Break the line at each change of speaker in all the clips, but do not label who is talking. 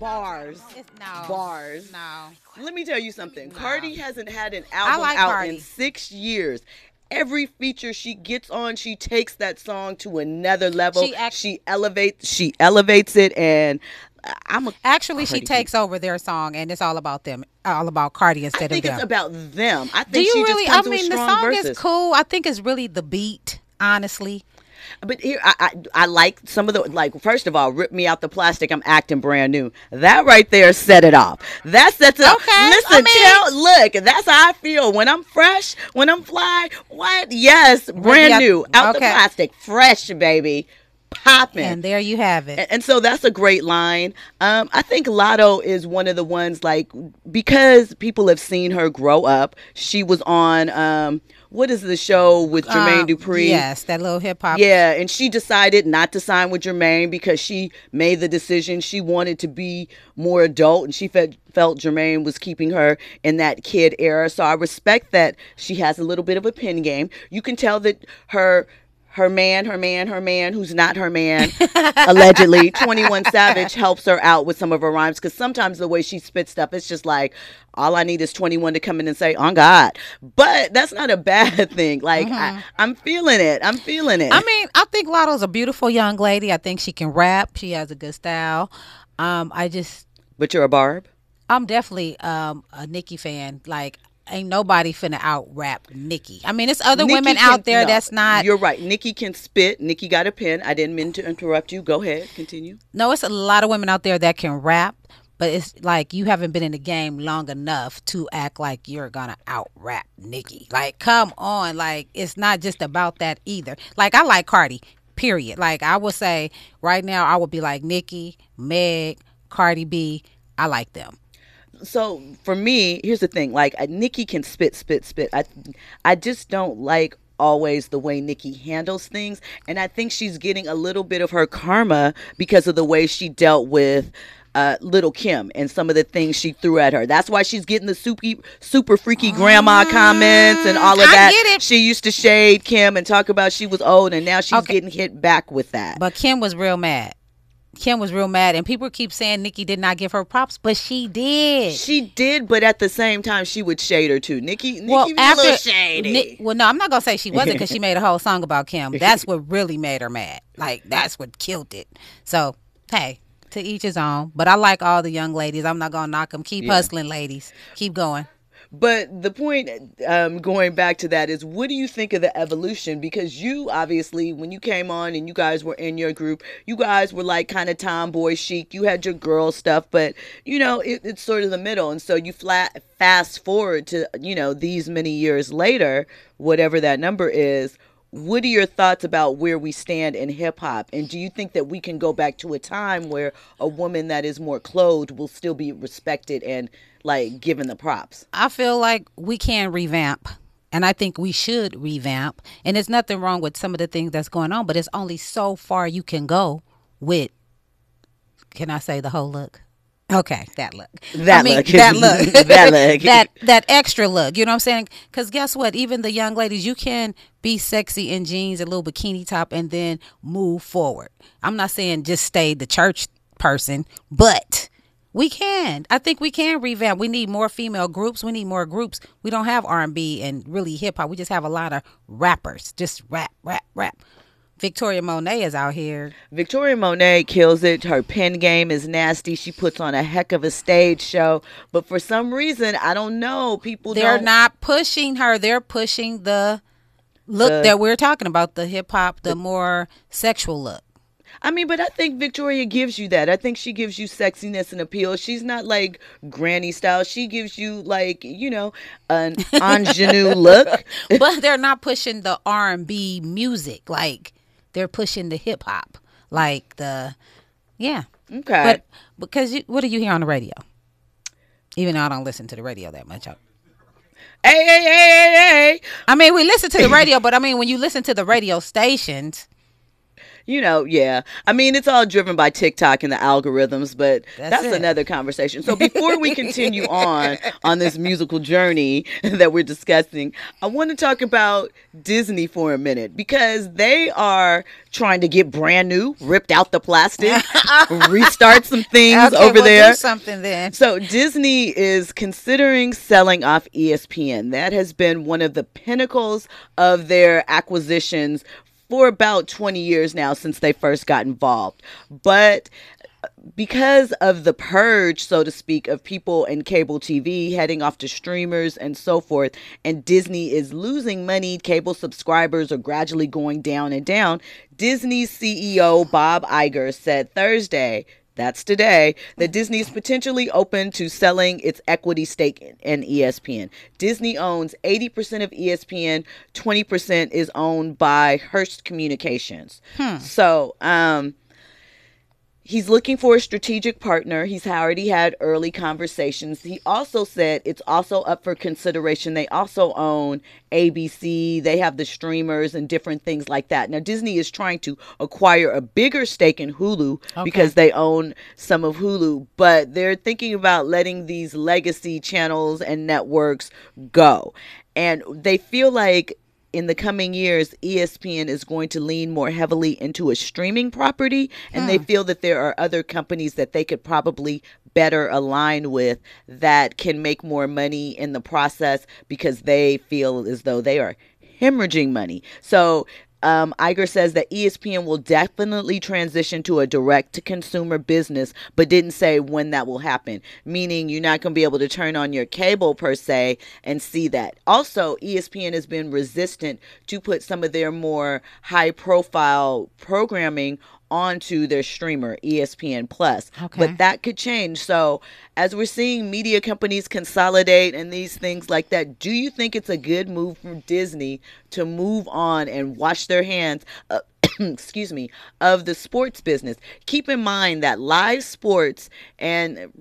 bars.
It's, no.
Bars.
No.
Let me tell you something.
No.
Cardi hasn't had an album
like
out
Cardi.
in six years. Every feature she gets on, she takes that song to another level.
She act-
she elevates. She elevates it, and I'm a.
Actually,
Cardi
she takes over their song, and it's all about them, all about Cardi instead of them.
I think it's about them. I think
Do you really? I mean, the song
verses.
is cool. I think it's really the beat, honestly.
But here, I, I I like some of the like. First of all, rip me out the plastic. I'm acting brand new. That right there set it off. That sets it off.
Okay,
Listen,
I mean-
tell, look. That's how I feel when I'm fresh. When I'm fly. What? Yes, brand
out-
new. Out the plastic, fresh, baby, popping.
And there you have it.
And, and so that's a great line. Um, I think Latto is one of the ones like because people have seen her grow up. She was on um, what is the show with Jermaine
Um,
Dupri?
Yes, that little hip hop.
Yeah, and she decided not to sign with Jermaine because she made the decision she wanted to be more adult and she felt felt Jermaine was keeping her in that kid era. So I respect that she has a little bit of a pen game. You can tell that her her man, her man, her man, who's not her man, allegedly, 21 Savage helps her out with some of her rhymes because sometimes the way she spits stuff, it's just like, all I need is 21 to come in and say, on God. But that's not a bad thing. Like, I, I'm feeling it. I'm feeling it.
I mean, I think Latto's a beautiful young lady. I think she can rap. She has a good style. Um, I just,
but you're a Barb?
I'm definitely um a Nicki fan. Like, ain't nobody finna out rap Nicki. I mean, it's other
Nicki
women
can-
out there
no,
that's not.
You're right. Nicki can spit. Nicki got a pen. I didn't mean to interrupt you. Go ahead. Continue.
No, it's a lot of women out there that can rap, but it's like you haven't been in the game long enough to act like you're gonna out rap Nicki. Like, come on, like it's not just about that either. Like, I like Cardi. Period. Like, I would say right now, I would be like Nicki, Meg, Cardi B. I like them.
So for me, here's the thing: like Nicki can spit, spit, spit. I, I just don't like always the way Nicki handles things, and I think she's getting a little bit of her karma because of the way she dealt with. Uh, Lil' Kim and some of the things she threw at her. That's why she's getting the super, super freaky grandma comments and all of
I
that.
get it.
She used to shade Kim and talk about she was old, and now she's
Okay.
getting hit back with that.
But Kim was real mad. Kim was real mad, and people keep saying Nicki did not give her props, but she did.
She did, but at the same time, she would shade her too. Nicki, Nicki
well,
was
after
little shady.
Ni- well, no, I'm not gonna say she wasn't because she made a whole song about Kim. That's what really made her mad. Like that's what killed it. So hey, to each his own. But I like all the young ladies. I'm not gonna knock them. Keep
Yeah.
hustling, ladies. Keep going.
But the point, um, going back to that, is what do you think of the evolution? Because you obviously, when you came on and you guys were in your group, you guys were like kind of tomboy chic. You had your girl stuff, but you know it, it's sort of the middle. And so you flat fast forward to you know these many years later, whatever that number is. What are your thoughts about where we stand in hip hop? And do you think that we can go back to a time where a woman that is more clothed will still be respected and like given the props?
I feel like we can revamp. And I think we should revamp. And there's nothing wrong with some of the things that's going on, but it's only so far you can go with can I say the whole look? Okay, that look.
That
I mean,
look.
That look.
That look.
that that extra look. You know what I'm saying? Because guess what? Even the young ladies, you can be sexy in jeans, a little bikini top, and then move forward. I'm not saying just stay the church person, but we can. I think we can revamp. We need more female groups. We need more groups. We don't have R&B and really hip hop. We just have a lot of rappers. Just rap, rap, rap. Victoria Monet is out here.
Victoria Monet kills it. Her pen game is nasty. She puts on a heck of a stage show. But for some reason, I don't know. People
They're
don't.
not pushing her. They're pushing the look
The-
that we're talking about, the hip hop, the more sexual look.
I mean, but I think Victoria gives you that. I think she gives you sexiness and appeal. She's not like granny style. She gives you like you know an ingenue look.
but they're not pushing the R and B music like they're pushing the hip hop, like the yeah.
Okay.
But because you, what do you hear on the radio? Even though I don't listen to the radio that much. I-
hey, hey, hey, hey, hey.
I mean, we listen to the radio, but I mean, when you listen to the radio stations,
you know, yeah. I mean, it's all driven by TikTok and the algorithms, but that's,
That's
another conversation. So before we continue on on this musical journey that we're discussing, I want to talk about Disney for a minute because they are trying to get brand new, ripped out the plastic, restart some things
Okay,
over
well,
there.
something then.
So Disney is considering selling off ESPN. That has been one of the pinnacles of their acquisitions for about 20 years now since they first got involved. But because of the purge, so to speak, of people in cable TV heading off to streamers and so forth, and Disney is losing money, cable subscribers are gradually going down and down. Disney's CEO Bob Iger said Thursday that's today that Disney is potentially open to selling its equity stake in, ESPN. Disney owns 80% of ESPN, 20% is owned by Hearst Communications. So, um, He's looking for a strategic partner. He's already had early conversations. He also said it's also up for consideration. They also own ABC, they have the streamers and different things like that. Now, Disney is trying to acquire a bigger stake in Hulu because they own some of Hulu, but they're thinking about letting these legacy channels and networks go. And they feel like in the coming years, ESPN is going to lean more heavily into a streaming property, and they hmm. feel that there are other companies that they could probably better align with that can make more money in the process because they feel as though they are hemorrhaging money. So um, Iger says that ESPN will definitely transition to a direct to consumer business, but didn't say when that will happen, meaning you're not going to be able to turn on your cable per se and see that. Also, ESPN has been resistant to put some of their more high profile programming onto their streamer ESPN Plus.
Okay.
But that could change. So, as we're seeing media companies consolidate and these things like that, do you think it's a good move from Disney to move on and wash their hands? Uh, excuse me, of the sports business. Keep in mind that live sports and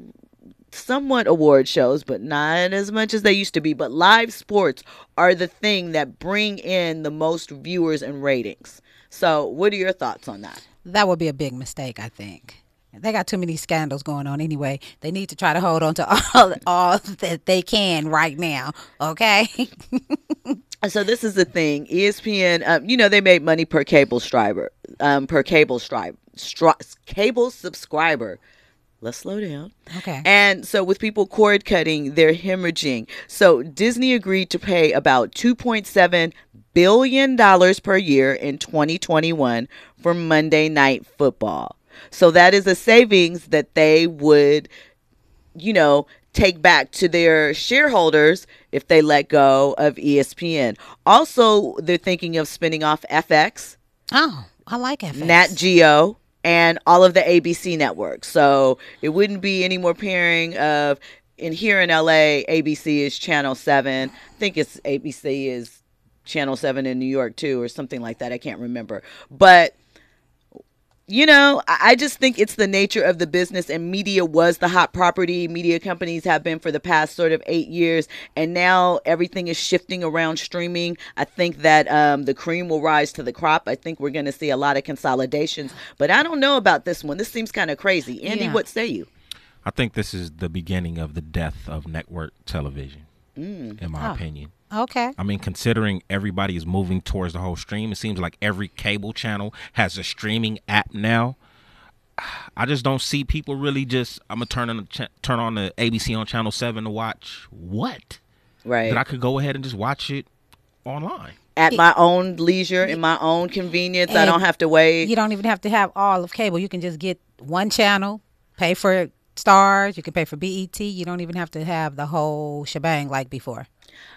somewhat award shows, but not as much as they used to be. But live sports are the thing that bring in the most viewers and ratings. So, what are your thoughts on that?
That would be a big mistake, I think. They got too many scandals going on anyway. They need to try to hold on to all all that they can right now. Okay.
So this is the thing. ESPN, um, you know, they made money per cable subscriber, um, per cable stripe, stri- cable subscriber. Let's slow down.
Okay.
And so with people cord cutting, they're hemorrhaging. So Disney agreed to pay about 2.7 billion dollars per year in 2021 for Monday Night Football. So that is a savings that they would you know, take back to their shareholders if they let go of ESPN. Also, they're thinking of spinning off FX,
oh, I like FX.
Nat Geo, and all of the ABC networks. So it wouldn't be any more pairing of in here in LA, ABC is channel 7. I think it's ABC is channel 7 in New York too or something like that. I can't remember. But you know, I I just think it's the nature of the business, and media was the hot property. Media companies have been for the past sort of eight years, and now everything is shifting around streaming. I think that um, the cream will rise to the crop. I think we're going to see a lot of consolidations, but I don't know about this one. This seems kind of crazy. Andy,
Yeah.
what say you?
I think this is the beginning of the death of network television,
Mm.
in my opinion.
Okay.
I mean, considering everybody is moving towards the whole stream, it seems like every cable channel has a streaming app now. I just don't see people really just. I'm gonna turn on the ch- turn on the ABC on channel seven to watch what
Right.
that I could go ahead and just watch it online.
At my own leisure, in my own convenience, I don't have to wait.
You don't even have to have all of cable. You can just get one channel, pay for stars. You can pay for BET. You don't even have to have the whole shebang like before.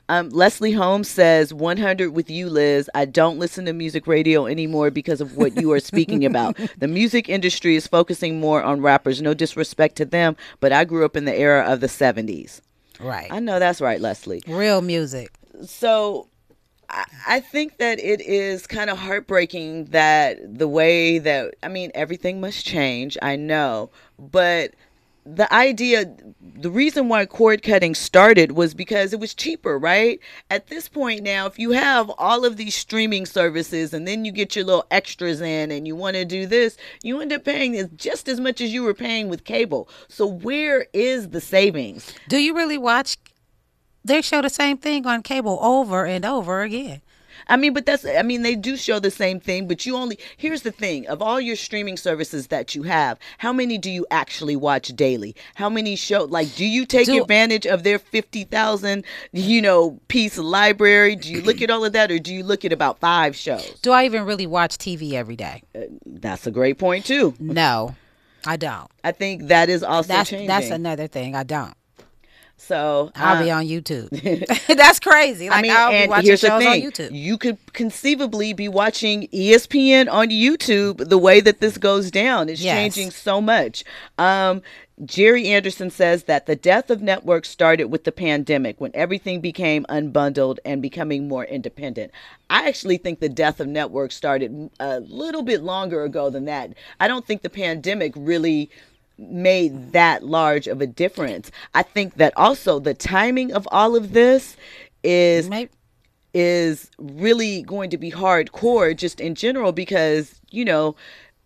Um, Leslie Holmes says, 100 with you, Liz. I don't listen to music radio anymore because of what you are speaking about. The music industry is focusing more on rappers. No disrespect to them, but I grew up in the era of the 70s.
Right.
I know that's right, Leslie.
Real music.
So I, I think that it is kind of heartbreaking that the way that, I mean, everything must change, I know, but the idea the reason why cord cutting started was because it was cheaper, right? At this point now, if you have all of these streaming services and then you get your little extras in and you want to do this, you end up paying just as much as you were paying with cable. So where is the savings?
Do you really watch? They show the same thing on cable over and over again.
I mean, but that's, I mean, they do show the same thing, but you only, here's the thing of all your streaming services that you have, how many do you actually watch daily? How many show, like, do you take
Do-
advantage of their 50,000, you know, piece library? Do you look at all of that or do you look at about five shows?
Do I even really watch TV every day?
Uh, that's a great point, too.
No, I don't.
I think that is also
That's
changing.
that's another thing. I don't.
So,
I'll
uh,
be on YouTube. that's crazy. Like
I mean,
I'll be watching
here's the
shows
thing:
on YouTube.
you could conceivably be watching ESPN on YouTube. The way that this goes down is
Yes.
changing so much. Um, Jerry Anderson says that the death of networks started with the pandemic when everything became unbundled and becoming more independent. I actually think the death of networks started a little bit longer ago than that. I don't think the pandemic really made that large of a difference. I think that also the timing of all of this is
Maybe,
is really going to be hardcore just in general because you know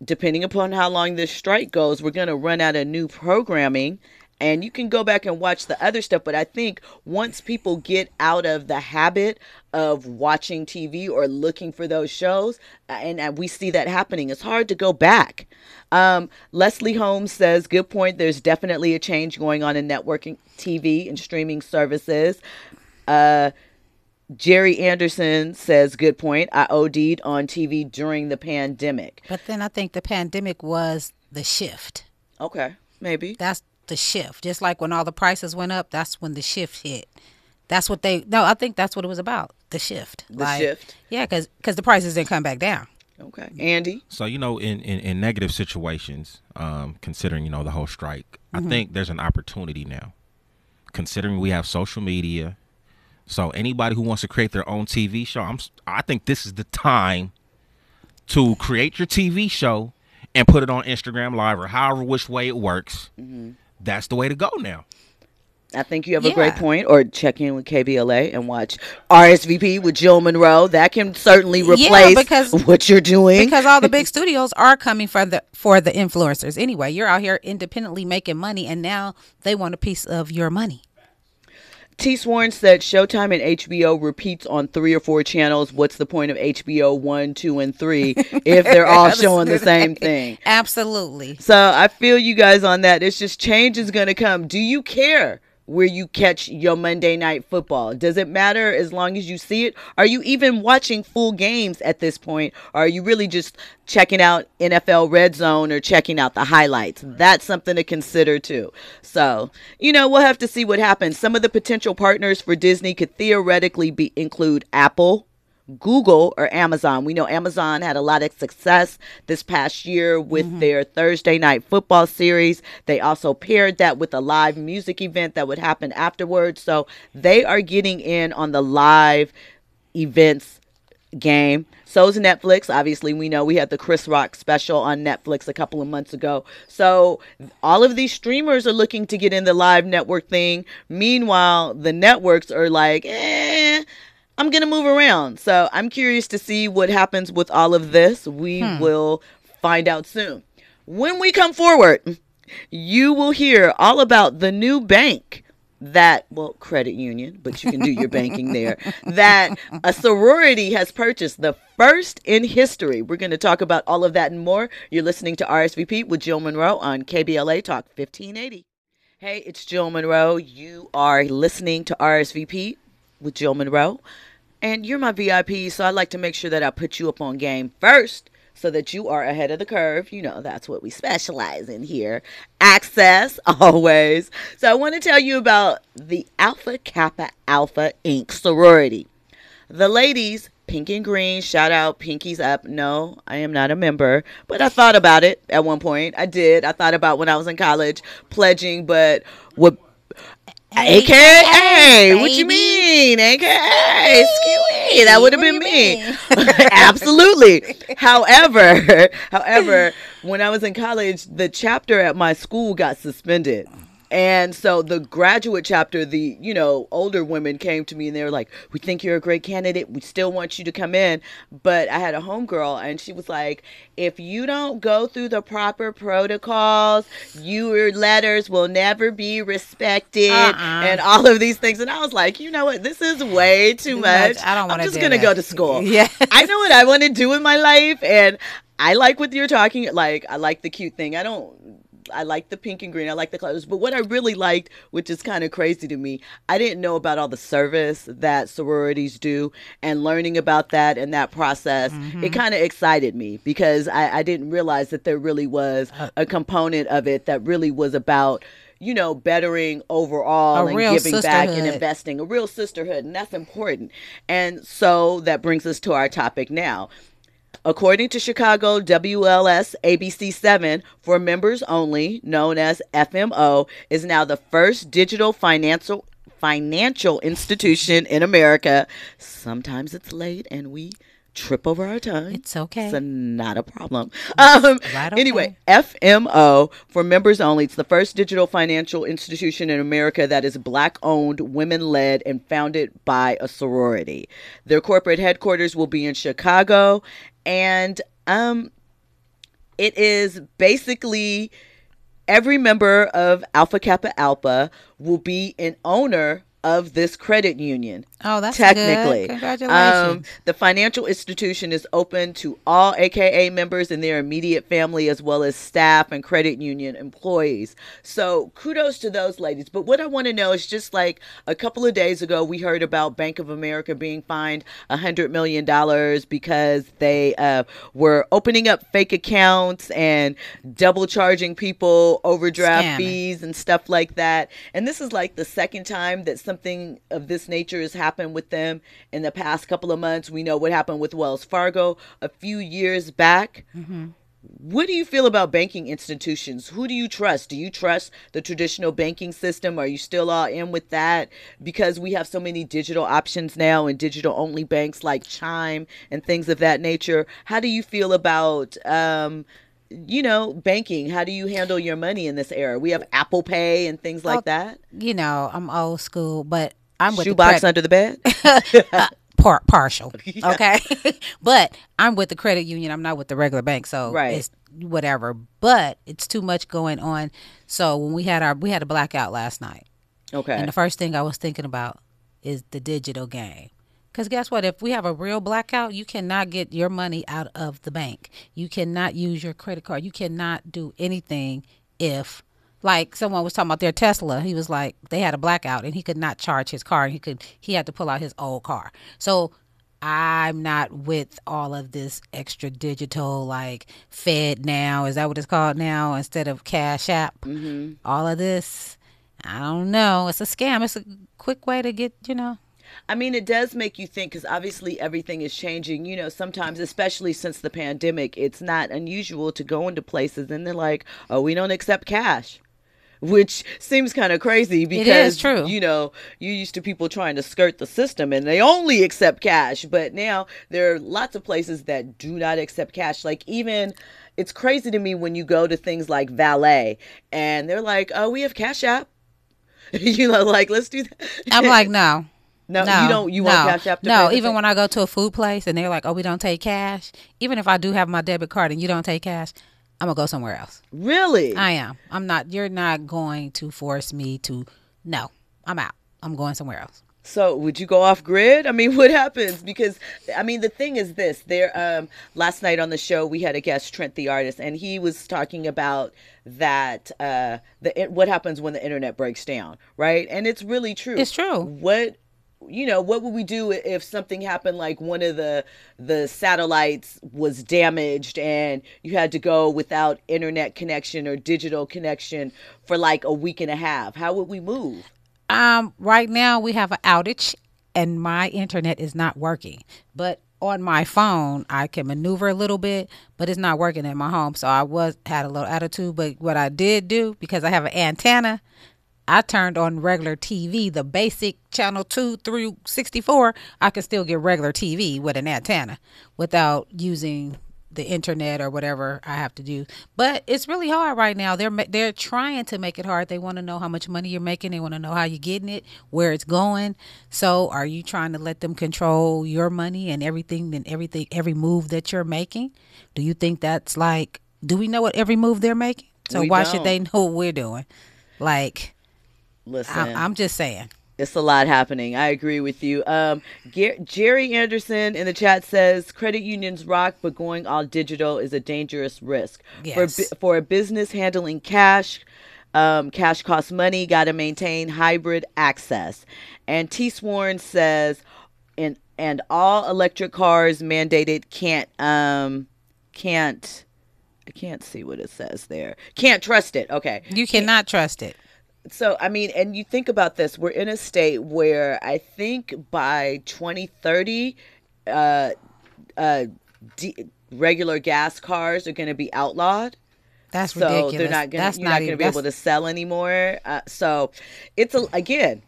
depending upon how long this strike goes we're going to run out of new programming and you can go back and watch the other stuff but i think once people get out of the habit of watching tv or looking for those shows uh, and, and we see that happening it's hard to go back um, leslie holmes says good point there's definitely a change going on in networking tv and streaming services uh, Jerry Anderson says, good point. I OD'd on TV during the pandemic.
but then I think the pandemic was the shift.
Okay, maybe.
That's the shift. Just like when all the prices went up, that's when the shift hit. That's what they. No, I think that's what it was about. The shift.
The shift.
Yeah, because because the prices didn't come back down.
Okay. Andy?
So you know, in in, in negative situations, um, considering you know the whole strike, I think there's an opportunity now. Considering we have social media, so anybody who wants to create their own TV show, I'm I think this is the time to create your TV show and put it on Instagram Live or however which way it works. That's the way to go now.
I think you have a great point. Or check in with KBLA and watch RSVP with Jill Munroe. That can certainly
Yeah,
replace
because-
what you're doing.
because all the big studios are coming for the for the influencers anyway. You're out here independently making money, and now they want a piece of your money.
T. Sworn said Showtime and HBO repeats on three or four channels. What's the point of HBO one, two, and three if they're all showing the same thing?
Absolutely.
So I feel you guys on that. It's just change is going to come. Do you care where you catch your Monday night football? Does it matter as long as you see it? Are you even watching full games at this point? Or are you really just checking out NFL Red Zone or checking out the highlights? That's something to consider too. So, you know, we'll have to see what happens. Some of the potential partners for Disney could theoretically be include Apple, Google or Amazon. We know Amazon had a lot of success this past year with their Thursday night football series. They also paired that with a live music event that would happen afterwards. So they are getting in on the live events game. So is Netflix. Obviously, we know we had the Chris Rock special on Netflix a couple of months ago. So all of these streamers are looking to get in the live network thing. Meanwhile, the networks are like, eh, I'm going to move around. So I'm curious to see what happens with all of this. We hmm. will find out soon. When we come forward, you will hear all about the new bank that well credit union but you can do your banking there that a sorority has purchased the first in history we're going to talk about all of that and more you're listening to rsvp with jill munroe on kbla talk 1580 hey it's jill munroe you are listening to rsvp with jill munroe and you're my vip so I'd like to make sure that i put you up on game first so that you are ahead of the curve. You know, that's what we specialize in here. Access, always. So, I want to tell you about the Alpha Kappa Alpha Inc. sorority. The ladies, pink and green, shout out Pinkies Up. No, I am not a member, but I thought about it at one point. I did. I thought about when I was in college pledging, but what. AKA, what you mean? AKA, me, that would have been me. Absolutely. however, however, when I was in college, the chapter at my school got suspended. And so the graduate chapter, the you know older women came to me and they were like, "We think you're a great candidate. We still want you to come in." But I had a homegirl and she was like, "If you don't go through the proper protocols, your letters will never be respected,
Uh-uh.
and all of these things." And I was like, "You know what? This is way too much.
I don't
want
to.
I'm
just
gonna
that."
go to school.
Yeah.
I know what I want to do in my life, and I like what you're talking. Like, I like the cute thing. I don't. I like the pink and green. I like the colors. But what I really liked, which is kind of crazy to me, I didn't know about all the service that sororities do, and learning about that and that process, it mm-hmm. kind of excited me because I, I didn't realize that there really was uh. a component of it that really was about. You know, bettering overall
A
and giving back and investing, a real sisterhood, and that's important. And so that brings us to our topic now. According to Chicago WLS ABC 7, for members only, known as FMO, is now the first digital financial financial institution in America. Sometimes it's late and we trip over our tongue.
It's okay.
It's not a problem. Um,
right okay.
Anyway, FMO, for members only, it's the first digital financial institution in America that is black owned, women led, and founded by a sorority. Their corporate headquarters will be in Chicago, and um, it is basically every member of Alpha Kappa Alpha will be an owner of this credit union.
Oh, that's
technically.
good. Congratulations.
Um, the financial institution is open to all AKA members and their immediate family, as well as staff and credit union employees. So kudos to those ladies. But what I want to know is just like a couple of days ago, we heard about Bank of America being fined a hundred million dollars because they uh, were opening up fake accounts and double charging people overdraft
Scamming.
fees and stuff like that. And this is like the second time that something of this nature has happened with them in the past couple of months. We know what happened with Wells Fargo a few years back. What do you feel about banking institutions? Who do you trust? Do you trust the traditional banking system? Are you still all in with that? Because we have so many digital options now and digital only banks like Chime and things of that nature. How do you feel about um, you know, banking? How do you handle your money in this era? We have Apple Pay and things like that.
you know, I'm old school, but I'm with
Shoebox under the bed.
par- partial. Okay, but I'm with the credit union. I'm not with the regular bank, so
Right.
it's whatever. But it's too much going on. So when we had our we had a blackout last night,
Okay.
and the first thing I was thinking about is the digital game. Because guess what? If we have a real blackout, you cannot get your money out of the bank. You cannot use your credit card. You cannot do anything if, like, someone was talking about their Tesla. He was like, they had a blackout and he could not charge his car. He could, he had to pull out his old car. So I'm not with all of this extra digital, like FedNow. Is that what it's called now? Instead of Cash App. Mm-hmm. All of this. I don't know. It's a scam. It's a quick way to get, you know.
I mean, it does make you think because obviously everything is changing. You know, sometimes, especially since the pandemic, it's not unusual to go into places and they're like, oh, we don't accept cash. Which seems kind of crazy because
true.
you know you used to people trying to skirt the system and they only accept cash, but now there are lots of places that do not accept cash. Like even it's crazy to me when you go to things like valet and they're like, "Oh, we have Cash App," you know, like let's do that.
I'm like, no.
No,
no,
you don't. You
no,
want Cash App? To
No, even
thing?
when I go to a food place and they're like, "Oh, we don't take cash." Even if I do have my debit card and you don't take cash, I'm gonna go somewhere else.
really,
I am. I'm not. You're not going to force me to. No, I'm out. I'm going somewhere else.
So would you go off grid? I mean, what happens? Because I mean, the thing is this: there, um, last night on the show we had a guest, Trent the artist, and he was talking about that uh, the what happens when the internet breaks down, right? And it's really true.
It's true.
What you know, what would we do if something happened like one of the the satellites was damaged and you had to go without internet connection or digital connection for like a week and a half? How would we move?
Um, right now we have an outage and my internet is not working. But on my phone, I can maneuver a little bit, but it's not working at my home. So I was had a little attitude. But what I did do because I have an antenna, I turned on regular TV, the basic channel two through sixty four. I could still get regular TV with an antenna without using the internet or whatever I have to do. But it's really hard right now. They're they're trying to make it hard. They want to know how much money you're making. They want to know how you're getting it, where it's going. So, are you trying to let them control your money and everything and everything every move that you're making? Do you think that's like do we know what every move they're making? So
We
why
don't.
should they know what we're doing? Like
Listen,
I'm, I'm just saying.
It's a lot happening. I agree with you. Um, Ger- Jerry Anderson in the chat says credit unions rock, but going all digital is a dangerous risk. For
Yes.
bu- for a business handling cash, um, cash costs money. Got to maintain hybrid access. And T Sworn says, and and all electric cars mandated can't um can't. I can't see what it says there. Can't trust it. Okay
You cannot trust it.
So i mean and you think about this we're in a state where i think by 2030 uh uh d- regular gas cars are going to be outlawed
That's
so
ridiculous.
they're not going you're not going to be able to sell anymore uh, so it's a again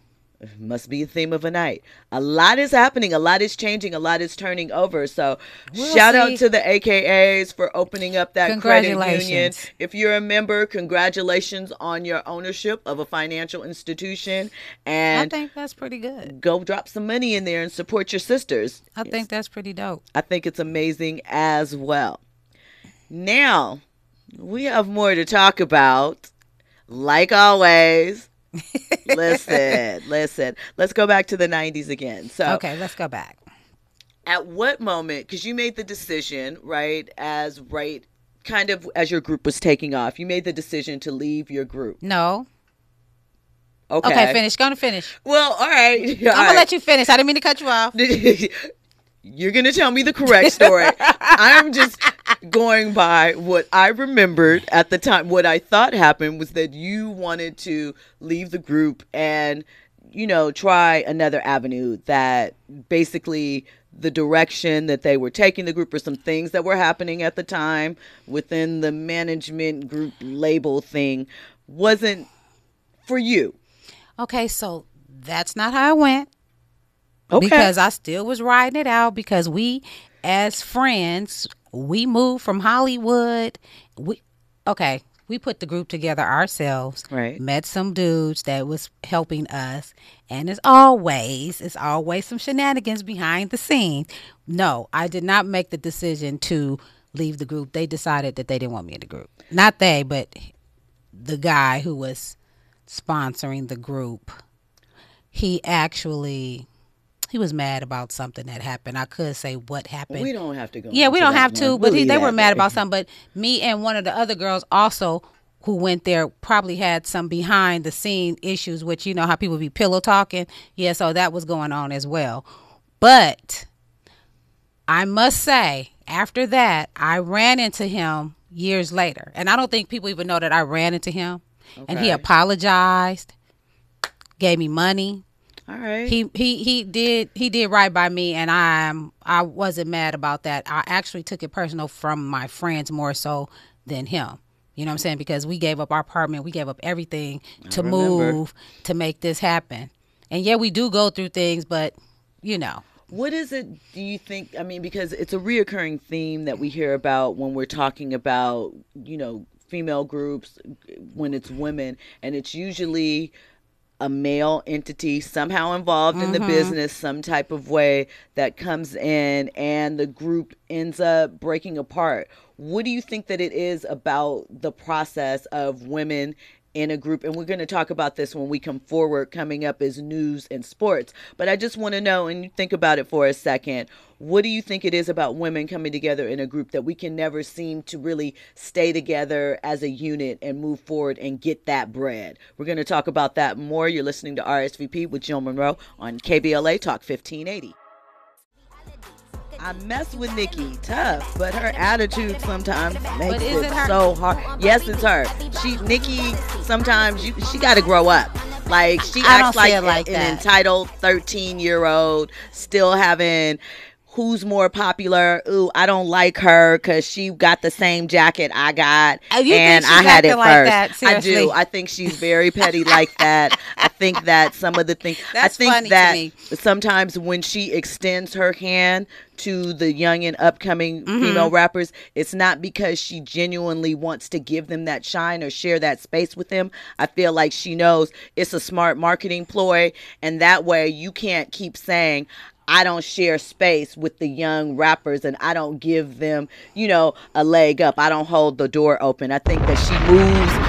must be a theme of a night. A lot is happening. A lot is changing. A lot is turning over. So,
We'll
shout out to the AKAs for opening up that credit union. If you're a member, congratulations on your ownership of a financial institution. And I
think that's pretty good.
go drop some money in there and support your sisters.
I think that's pretty dope.
I think it's amazing as well. Now, we have more to talk about. Like always. Listen, listen. Let's go back to the 90s again. So,
Okay, let's go back.
at what moment because you made the decision right as right kind of as your group was taking off you made the decision to leave your group
No.
okay,
Okay, finish. Gonna finish.
well all right
I'm gonna let you finish. I didn't mean to cut you off.
you you're gonna tell me the correct story. I'm just going by what i remembered at the time. What i thought happened was that you wanted to leave the group and you know try another avenue that basically the direction that they were taking the group or some things that were happening at the time within the management group label thing wasn't for you.
Okay, so that's not how I went.
Okay
Because I still was riding it out because we as friends, we moved from Hollywood. We okay, we put the group together ourselves.
Right.
Met some dudes that was helping us. And as always, it's always some shenanigans behind the scenes. No, I did not make the decision to leave the group. They decided that they didn't want me in the group. Not they, but the guy who was sponsoring the group. He actually he was mad about something that happened. I could say what happened.
we don't have to go
Yeah, we don't have to,
one.
but he, they were mad about something. But me and one of the other girls also who went there probably had some behind the scene issues, which you know how people be pillow talking. Yeah, so that was going on as well. But I must say, after that, I ran into him years later. And I don't think people even know that I ran into him. And he apologized, gave me money
all right.
He he he did he did right by me and i'm i wasn't mad about that. I actually took it personal from my friends more so than him. You know what i'm saying? Because we gave up our apartment we gave up everything to move to make this happen. And yeah we do go through things but you know.
What is it do you think I mean because it's a reoccurring theme that we hear about when we're talking about, you know, female groups when it's women and it's usually a male entity somehow involved in the mm-hmm. business some type of way that comes in and the group ends up breaking apart. What do you think that it is about the process of women in a group and we're going to talk about this when we come forward. Coming up as news and sports but i just want to know and you think about it for a second. What do you think it is about women coming together in a group that we can never seem to really stay together as a unit and move forward and get that bread? We're going to talk about that more. You're listening to rsvp with jill munroe on kbla talk 1580 I mess with Nicki tough, but her attitude sometimes makes it, so hard. Yes, it's her. She Nicki sometimes you she got to grow up. Like she
I
acts like,
like
an
that.
entitled 13 year old, still having who's more popular. Ooh, I don't like her because she got the same jacket I got,
Oh, you
and I had it
like
first.
that?
I do. I think she's very petty like that. I think that some of the things.
That's
I think that
me.
sometimes when she extends her hand to the young and upcoming
Mm-hmm.
female rappers, it's not because she genuinely wants to give them that shine or share that space with them. I feel like she knows it's a smart marketing ploy, and that way you can't keep saying, I don't share space with the young rappers and I don't give them, you know, a leg up. I don't hold the door open. I think that she moves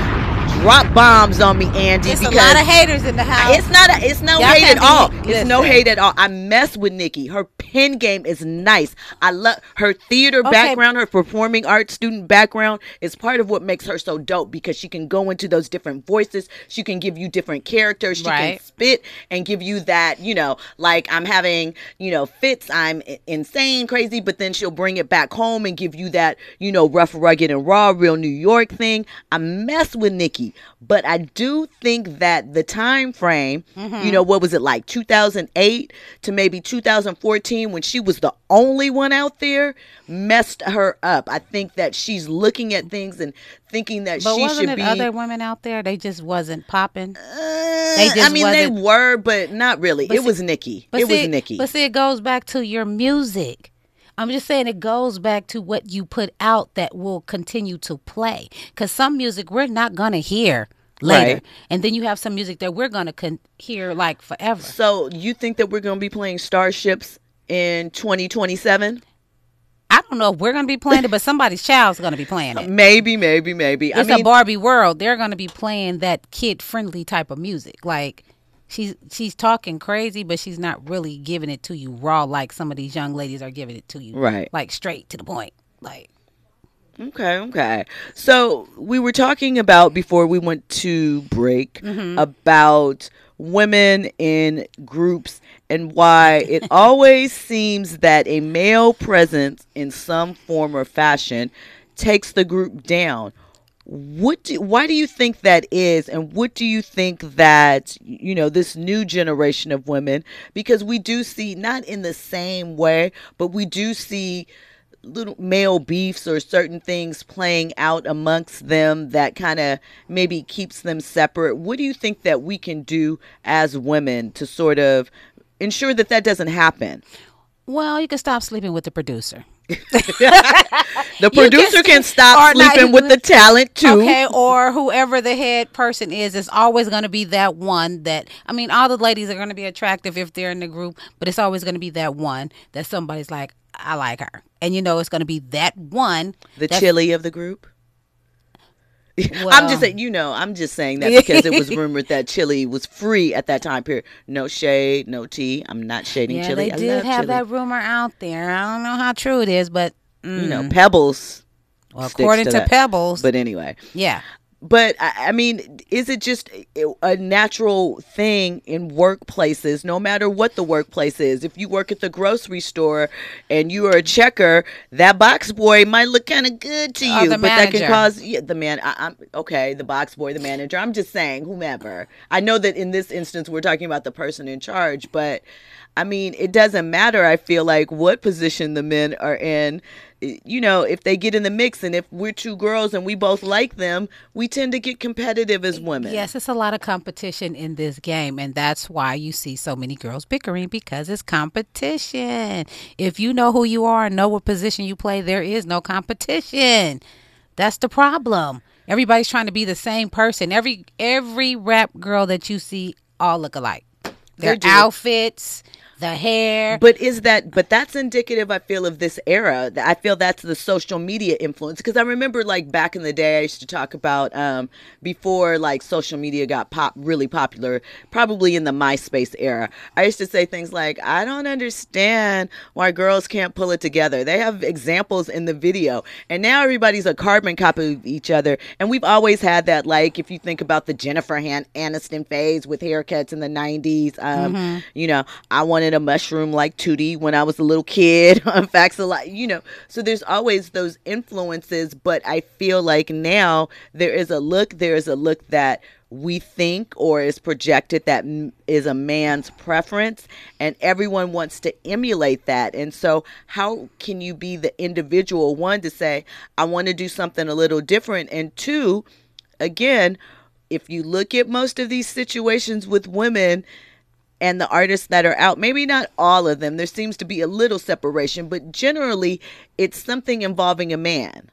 drop bombs on me, Andy,
It's a lot of haters in the house.
it's not. A, it's no
Y'all
hate at
be-
all. It's no hate at all. I mess with Nicki. Her pen game is nice. I love her theater
Okay.
background. Her performing arts student background is part of what makes her so dope because she can go into those different voices. She can give you different characters. She can spit and give you that. You know, like I'm having you know fits. I'm insane, crazy, but then she'll bring it back home and give you that you know rough, rugged, and raw, real New York thing. I mess with Nicki, but I do think that the time frame,
Mm-hmm.
you know, what was it like 2008 to maybe 2014 when she was the only one out there, messed her up. I think that she's looking at things and thinking that
but
she
wasn't
should
it
be.
other women out there? They just wasn't popping.
Uh,
They
I mean, they
wasn't-
were, but not really.
But
it
see-
was
Nicki.
It
see,
was Nicki.
But see, it goes back to your music. I'm just saying it goes back to what you put out that will continue to play. Because some music we're not gonna hear later,
Right.
and then you have some music that we're gonna con- hear like forever.
so you think that we're going to be playing Starships in 2027?
I don't know if we're gonna be playing it, but somebody's child's gonna be playing it.
Maybe, maybe, maybe. I
It's
mean,
a Barbie world. They're gonna be playing that kid friendly type of music. Like she's she's talking crazy, but she's not really giving it to you raw like some of these young ladies are giving it to you.
Right.
Like straight to the point. Like
Okay, okay. So we were talking about before we went to break mm-hmm. about women in groups and why it always seems that a male presence in some form or fashion takes the group down. What do, why do you think that is and what do you think that you know this new generation of women because we do see not in the same way but we do see little male beefs or certain things playing out amongst them that kind of maybe keeps them separate. What do you think that we can do as women to sort of ensure that that doesn't happen?
Well, you can stop sleeping with the producer.
The producer can,
st-
stop
not-
sleeping with the talent too.
Okay, or whoever the head person is, it's always going to be that one that I mean, all the ladies are going to be attractive if they're in the group, but it's always going to be that one that somebody's like, I like her, and you know it's going to be that one.
The Chilli of the group. I'm just saying, you know, I'm just saying that because it was rumored that Chilli was free at that time period. No shade, no tea. I'm not shading
Yeah,
Chilli.
they
I
did
love
have
Chilli.
that rumor out there. I don't know how true it is, but mm,
You know, Pebbles.
well, according
to
to. Pebbles,
But anyway,
yeah,
but I, mean, is it just a natural thing in workplaces, no matter what the workplace is? If you work at the grocery store and you are a checker, that box boy might look kind of good to
Or
you,
the
but that can cause yeah, the man. I, I'm okay, the box boy, the manager. I'm just saying, whomever. I know that in this instance, we're talking about the person in charge, but I mean, it doesn't matter. I feel like what position the men are in. You know, if they get in the mix, and if we're two girls and we both like them, we tend to get competitive as women.
yes, it's a lot of competition in this game, and that's why you see so many girls bickering because it's competition. If you know who you are and know what position you play, there is no competition. That's the problem. Everybody's trying to be the same person. Every every rap girl that you see all look alike. Their outfits, the hair.
But is that? But that's indicative. I feel of this era. I feel that's the social media influence because I remember like back in the day, I used to talk about um, before like social media got pop really popular, probably in the MySpace era. I used to say things like, "I don't understand why girls can't pull it together." They have examples in the video, and now everybody's a carbon copy of each other. And we've always had that. Like if you think about the Jennifer Han- Aniston phase with haircuts in the '90s, um, you know, I wanted a mushroom like Tootie when I was a little kid. In fact, a lot, you know. So there's always those influences, but I feel like now there is a look. There is a look that we think or is projected that is a man's preference and everyone wants to emulate that and so how can you be the individual one to say i want to do something a little different and two again if you look at most of these situations with women and the artists that are out, maybe not all of them, there seems to be a little separation, but generally it's something involving a man.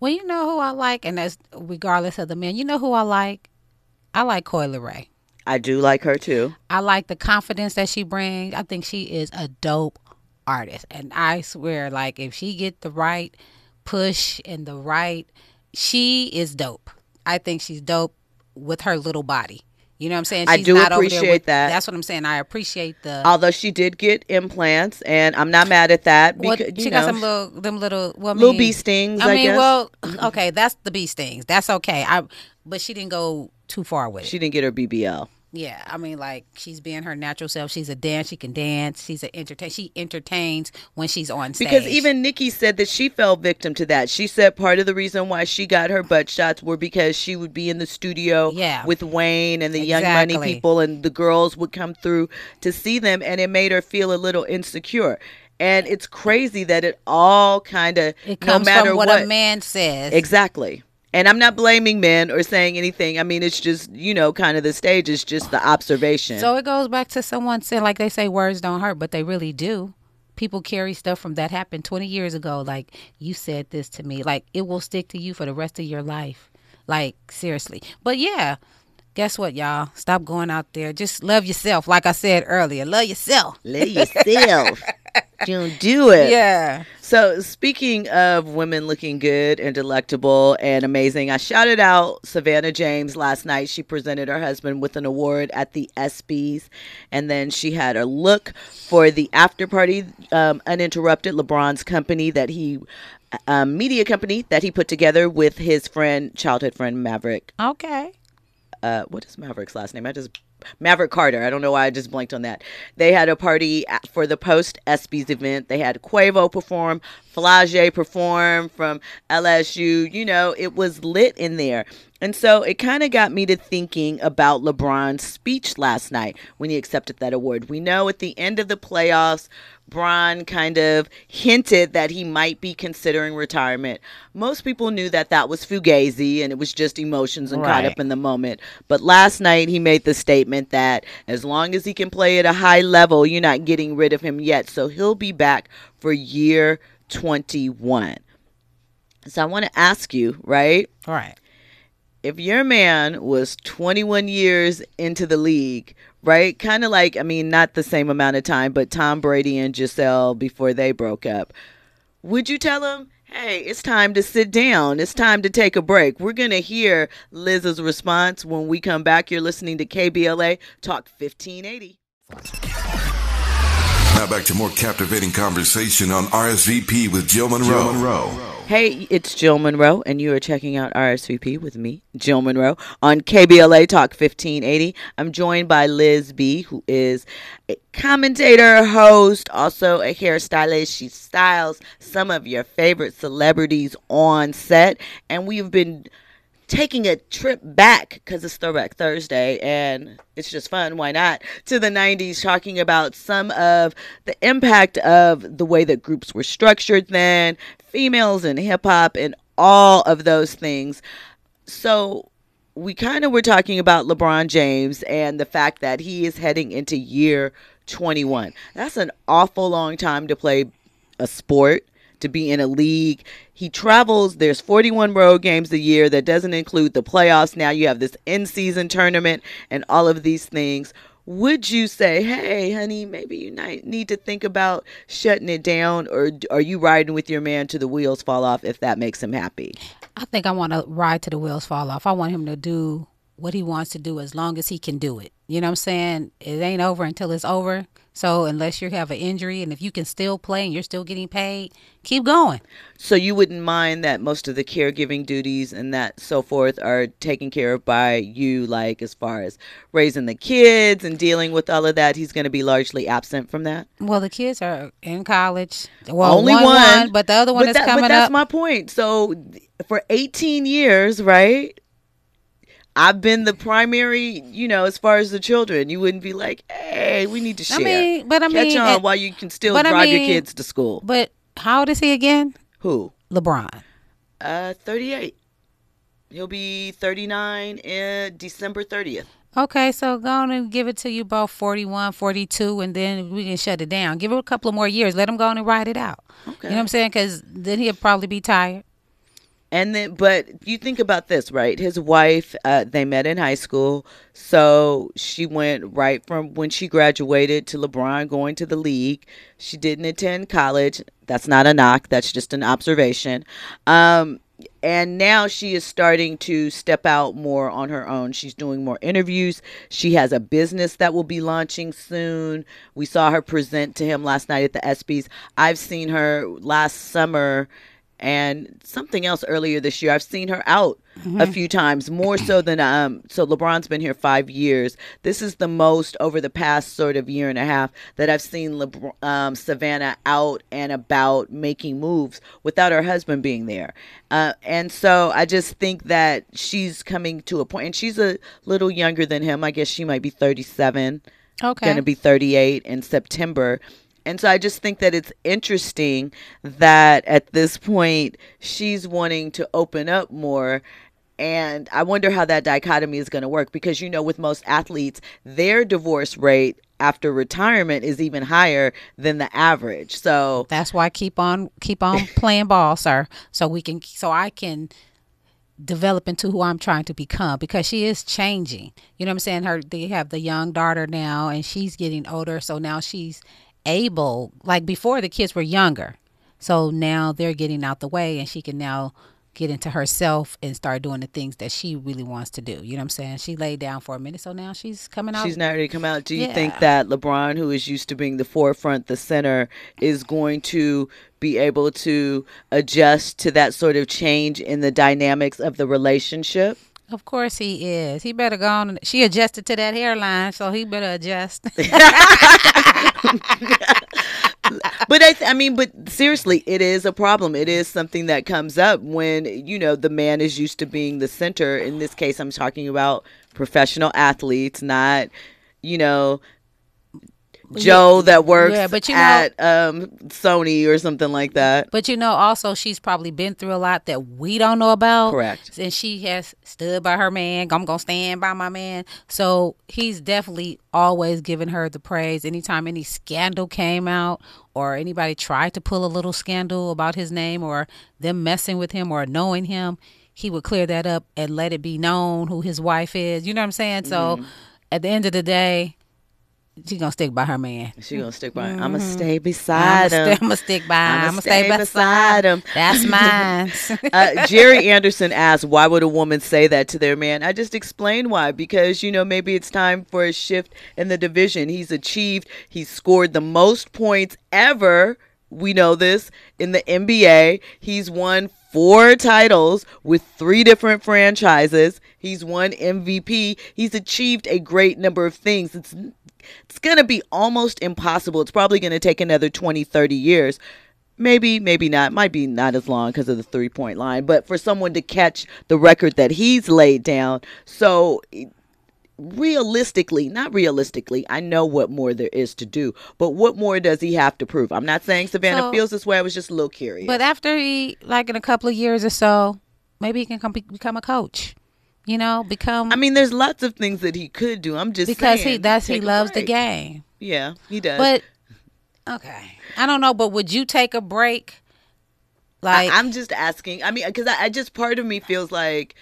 Well, you know who I like, and that's regardless of the man. You know who I like? I like Coi Leray.
I do like her too.
I like the confidence that she brings. I think she is a dope artist, and I swear, like if she get the right push and the right, she is dope. I think she's dope with her little body. You know what I'm saying?
I do
not over there
appreciate
with-
that.
That's what I'm saying. I appreciate the.
Although she did get implants, and I'm not mad at that
Well, she got
know,
some little, them little, well, I
little bee stings. I,
I mean,
guess
well, okay, that's the bee stings. That's okay. I, but she didn't go too far with it.
she didn't get her BBL.
Yeah, I mean, like she's being her natural self. She's a dance. She can dance. She's an entertain. She entertains when she's on stage.
Because even Nicki said that she fell victim to that. She said part of the reason why she got her butt shots were because she would be in the studio
Yeah.
with Wayne and the Young Money people, and the girls would come through to see them, and it made her feel a little insecure. And it's crazy that it all kind of
it
no
comes
matter
from what,
what
a man says.
Exactly. And I'm not blaming men or saying anything. I mean, it's just, you know, kind of the stage is just the observation.
So it goes back to someone saying, like they say, words don't hurt, but they really do. People carry stuff from that happened 20 years ago. Like, you said this to me. Like, it will stick to you for the rest of your life. Like, seriously. But yeah, guess what, y'all? Stop going out there. Just love yourself. Like I said earlier, love yourself.
Love yourself. Don't do it.
Yeah.
So, speaking of women looking good and delectable and amazing, I shouted out Savannah James last night. She presented her husband with an award at the ESPYs, and then she had a look for the after party, um, uninterrupted LeBron's company that he, um, media company that he put together with his friend, childhood friend Maverick.
Okay.
uh, what is Maverick's last name? I just Maverick Carter. I don't know why I just blanked on that. They had a party for the post ESPYS event. They had Quavo perform, Flau'jae perform from LSU. You know, it was lit in there. And so it kind of got me to thinking about LeBron's speech last night when he accepted that award. We know at the end of the playoffs, Bron kind of hinted that he might be considering retirement. Most people knew that that was fugazi and it was just emotions and caught up in the moment. But last night he made the statement that as long as he can play at a high level, you're not getting rid of him yet. So he'll be back for year 21. So I want to ask you, right?
All right.
If your man was 21 years into the league, right? Kind of like, I mean, not the same amount of time, but Tom Brady and Gisele before they broke up, would you tell him, hey, it's time to sit down? It's time to take a break. We're going to hear Liz's response when we come back. You're listening to KBLA Talk 1580.
Now back to more captivating conversation on RSVP with Jill Munroe.
Hey, it's Jill Munroe, and you are checking out RSVP with me, Jill Munroe, on KBLA Talk 1580. I'm joined by Liz B, who is a commentator, host, also a hairstylist. She styles some of your favorite celebrities on set, and we've been taking a trip back because it's Throwback Thursday and it's just fun. Why not? To the 90s, talking about some of the impact of the way that groups were structured then, females in hip hop, and all of those things. So, we kind of were talking about LeBron James and the fact that he is heading into year 21. That's an awful long time to play a sport to be in a league. He travels, there's 41 road games a year that doesn't include the playoffs. Now you have this in-season tournament and all of these things. Would you say, "Hey, honey, maybe you need to think about shutting it down or are you riding with your man to the wheels fall off if that makes him happy?"
I think I want to ride to the wheels fall off. I want him to do what he wants to do as long as he can do it. You know what I'm saying? It ain't over until it's over. So unless you have an injury and if you can still play and you're still getting paid, keep going.
So you wouldn't mind that most of the caregiving duties and that so forth are taken care of by you, like as far as raising the kids and dealing with all of that. He's going to be largely absent from that.
Well, the kids are in college. Well,
Only
one,
one,
one, but the other one
but
is
that-
coming
But that's
up.
my point. So for 18 years, right? I've been the primary, you know, as far as the children. You wouldn't be like, hey, we need to share.
I mean, but I
Catch
mean,
on
eh,
while you can still
but I
drive your kids to school.
But how old is he again?
Who?
LeBron.
Uh, 38. He'll be 39 in December 30th.
Okay, so go on and give it to you both 41, 42, and then we can shut it down. Give it a couple of more years. Let him go on and ride it out.
Okay.
You know what I'm saying? Because then he'll probably be tired.
And then, but you think about this, right? His wife, uh, they met in high school. So she went right from when she graduated to LeBron going to the league. She didn't attend college. That's not a knock, that's just an observation. Um, and now she is starting to step out more on her own. She's doing more interviews. She has a business that will be launching soon. We saw her present to him last night at the ESPYS. I've seen her last summer and something else earlier this year. I've seen her out a few times, more so than um. So LeBron's been here five years. This is the most over the past sort of year and a half that I've seen LeBron, um, Savannah out and about making moves without her husband being there. Uh, and so I just think that she's coming to a point, and she's a little younger than him. I guess she might be thirty-seven
Okay.
going to be 38 in September. And so I just think that it's interesting that at this point she's wanting to open up more. And I wonder how that dichotomy is going to work because, you know, with most athletes, their divorce rate after retirement is even higher than the average. So,
That's why I keep on keep on playing ball, sir. So we can so I can develop into who I'm trying to become because she is changing. You know what I'm saying? Her they have the young daughter now and she's getting older, so now she's able like before the kids were younger. So now they're getting out the way and she can now get into herself and start doing the things that she really wants to do. You know what I'm saying? She laid down for a minute, so now she's coming out.
She's not ready to come out. Do you
Yeah.
think that LeBron, who is used to being the forefront, the center, is going to be able to adjust to that sort of change in the dynamics of the relationship?
Of course he is. He better go on. She adjusted to that hairline, so he better adjust.
but I, th- I mean, but seriously, it is a problem. It is something that comes up when you know the man is used to being the center. In this case, I'm talking about professional athletes, not you know Joe that works
yeah, but you know-
at um, Sony or something like that.
but you know, also she's probably been through a lot that we don't know about.
Correct.
And she has stood by her man. I'm gonna stand by my man. So he's definitely always giving her the praise. Anytime any scandal came out or anybody tried to pull a little scandal about his name or them messing with him or knowing him, he would clear that up and let it be known who his wife is. You know what I'm saying? So
Mm-hmm.
at the end of the day, she's gonna stick by her man.
She gonna stick by. I'm gonna stay beside him.
I'm
him.
gonna stick by.
I'ma
I'm gonna
stay
stay
beside him.
That's mine.
uh, Jerry Anderson asked, "Why would a woman say that to their man?" I just explained why. Because you know, maybe it's time for a shift in the division. He's achieved. He's scored the most points ever. We know this in the NBA. He's won four titles with three different franchises. He's won MVP. He's achieved a great number of things. It's it's going to be almost impossible. It's probably going to take another 20, 30 years. Maybe, maybe not. Might be not as long because of the three point line, but for someone to catch the record that he's laid down. So, realistically, not realistically, I know what more there is to do, but what more does he have to prove? I'm not saying Savannah
So-
feels this way. I was just a little curious.
but after he, like in a couple of years or so, maybe he can come be- become a coach. You know, become
I mean, there's lots of things that he could do. I'm just
because
saying,
he that's he loves the game.
Yeah, he does.
But okay, I don't know. But would you take a break? Like
I, am just asking. I mean, because I, I just part of me feels like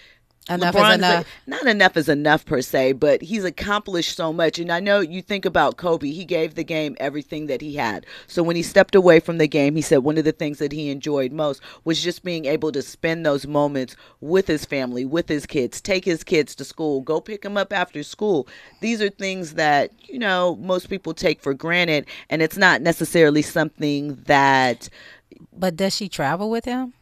enough
LeBron
is
is
enough.
like- not enough is enough per se, but he's accomplished so much. And I know you think about Kobe, he gave the game everything that he had. So when he stepped away from the game, he said one of the things that he enjoyed most was just being able to spend those moments with his family, with his kids, take his kids to school, go pick them up after school. These are things that, you know, most people take for granted. And it's not necessarily something that
but does she travel with him?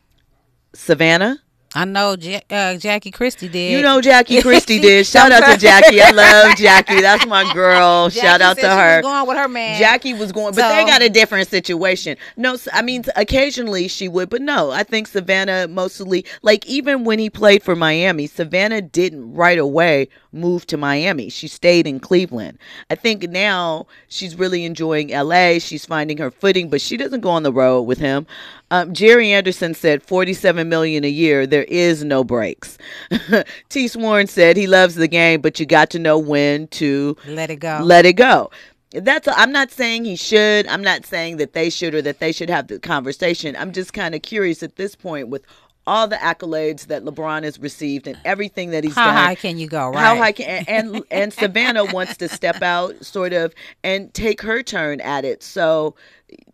Savannah,
I know ja- uh, Jackie Christie did.
You know Jackie Christie did. Shout out to Jackie. I love Jackie. That's my girl.
Jackie
Shout out to
she
her.
Was going with her man.
Jackie was going, but they got a different situation. No, I mean, occasionally she would, but no, I think Savannah mostly, like even when he played for Miami, Savannah didn't right away move to Miami. She stayed in Cleveland. I think now she's really enjoying LA. She's finding her footing, but she doesn't go on the road with him. Um, Jerry Anderson said 47 million a year. There is no breaks. T. Sworn said he loves the game, but you got to know when to
Let it go.
let it go. That's I'm not saying he should. I'm not saying that they should or that they should have the conversation. I'm just kind of curious at this point with all the accolades that LeBron has received and everything that he's
How
done.
How high can you go? Right.
How high can and and, and Savannah wants to step out, sort of, and take her turn at it. So,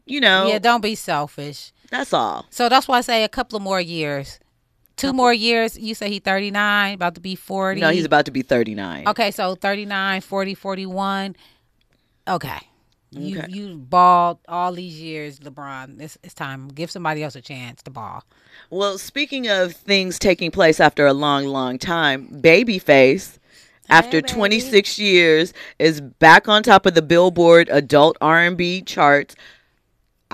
you know,
Yeah, don't be selfish.
That's all.
So that's why I say a couple of more years. Two more years. You say he 39, about to be 40.
No, he's about to be 39.
Okay, so 39, 40, 41. Okay. You
Okay.
you balled all these years, LeBron. It's, it's time. Give somebody else a chance to ball.
Well, speaking of things taking place after a long, long time, Babyface, after
baby.
26 years, is back on top of the Billboard Adult R&B charts.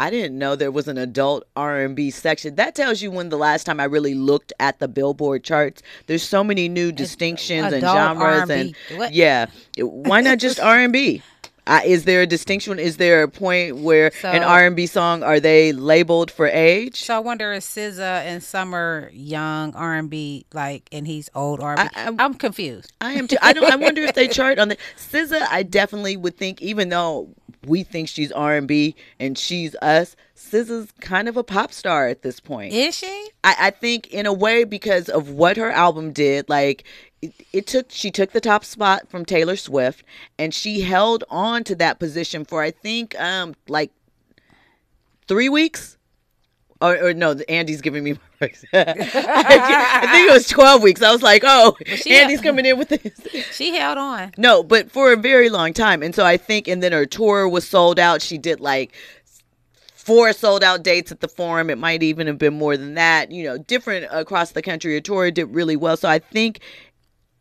I didn't know there was an adult R&B section. That tells you when the last time I really looked at the Billboard charts. There's so many new distinctions and genres
R&B.
and
What?
yeah. Why not just R&B? Uh, is there a distinction? Is there a point where an R&B song are they labeled for age?
So I wonder if SZA and Summer young R and B like, and he's old R and B.
I'm
confused.
I am too. I don't. I wonder if they chart on the SZA. I definitely would think, even though we think she's R and B and she's us, SZA's kind of a pop star at this point.
Is she?
I, I think in a way because of what her album did, like it, it took she took the top spot from Taylor Swift and she held on to that position for I think um like three weeks. Or, or no, Andy's giving me. I think it was twelve weeks. I was like, "Oh, Andy's coming in with this."
She held on.
No, but for a very long time. And so I think, and then her tour was sold out. She did like four sold out dates at the forum. It might even have been more than that, you know, different across the country. Her tour did really well. So I think,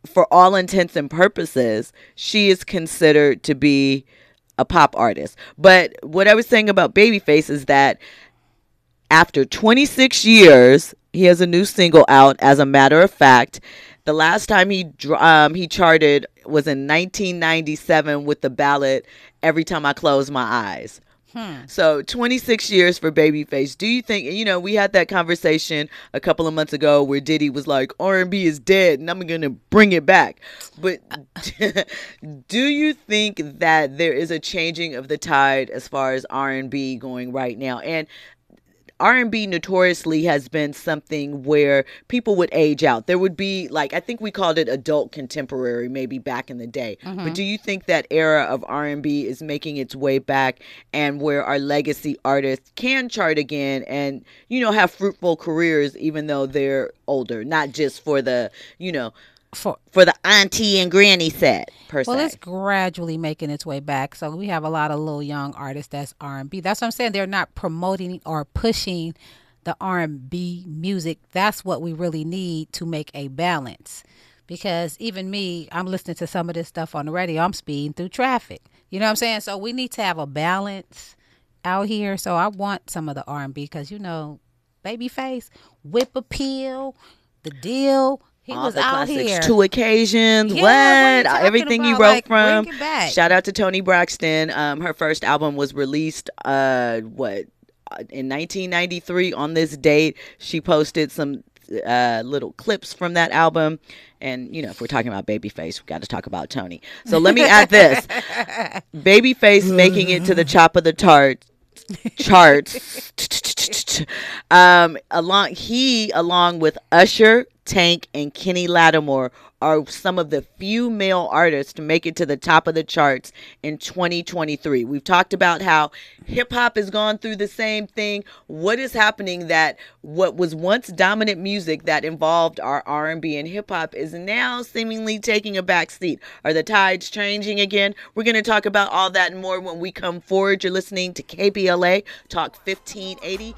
for all intents and purposes, she is considered to be a pop artist. But what I was saying about Babyface is that after 26 years, he has a new single out. As a matter of fact, the last time he um, he charted was in 1997 with the ballad "Every Time I Close My Eyes." Hmm. So 26 years for Babyface. Do you think you know we had that conversation a couple of months ago where Diddy was like R&B is dead and I'm going to bring it back. But do you think that there is a changing of the tide as far as R&B going right now? And R&B notoriously has been something where people would age out. There would be like I think we called it adult contemporary maybe back in the day. But mm-hmm. do you think that era of R&B is making its way back and where our legacy artists can chart again and you know have fruitful careers even though they're older, not just for the, you know,
For
for the auntie and granny set per
well,
se.
it's gradually making its way back. So we have a lot of little young artists that's R and B. That's what I'm saying. They're not promoting or pushing the R and B music. That's what we really need to make a balance. Because even me, I'm listening to some of this stuff on the radio. I'm speeding through traffic. You know what I'm saying? So we need to have a balance out here. So I want some of the R and B because you know, Babyface, Whip Appeal, The Deal. He
All
was
the
out
classics,
here.
two occasions,
Yeah, what
what everything you wrote
Like,
from.
bring it back.
Shout out to Toni Braxton. Um, her first album was released. Uh, what uh, in 1993 on this date. She posted some uh little clips from that album. And you know, if we're talking about Babyface, we got to talk about Tony. So let me add this: Babyface making it to the top of the tart charts. um, along he, along with Usher, Tank, and Kenny Lattimore, are some of the few male artists to make it to the top of the charts in 2023. We've talked about how hip hop has gone through the same thing. What is happening that what was once dominant music that involved our R&B and hip hop is now seemingly taking a back seat? Are the tides changing again? We're going to talk about all that and more when we come forward. You're listening to KBLA Talk 1580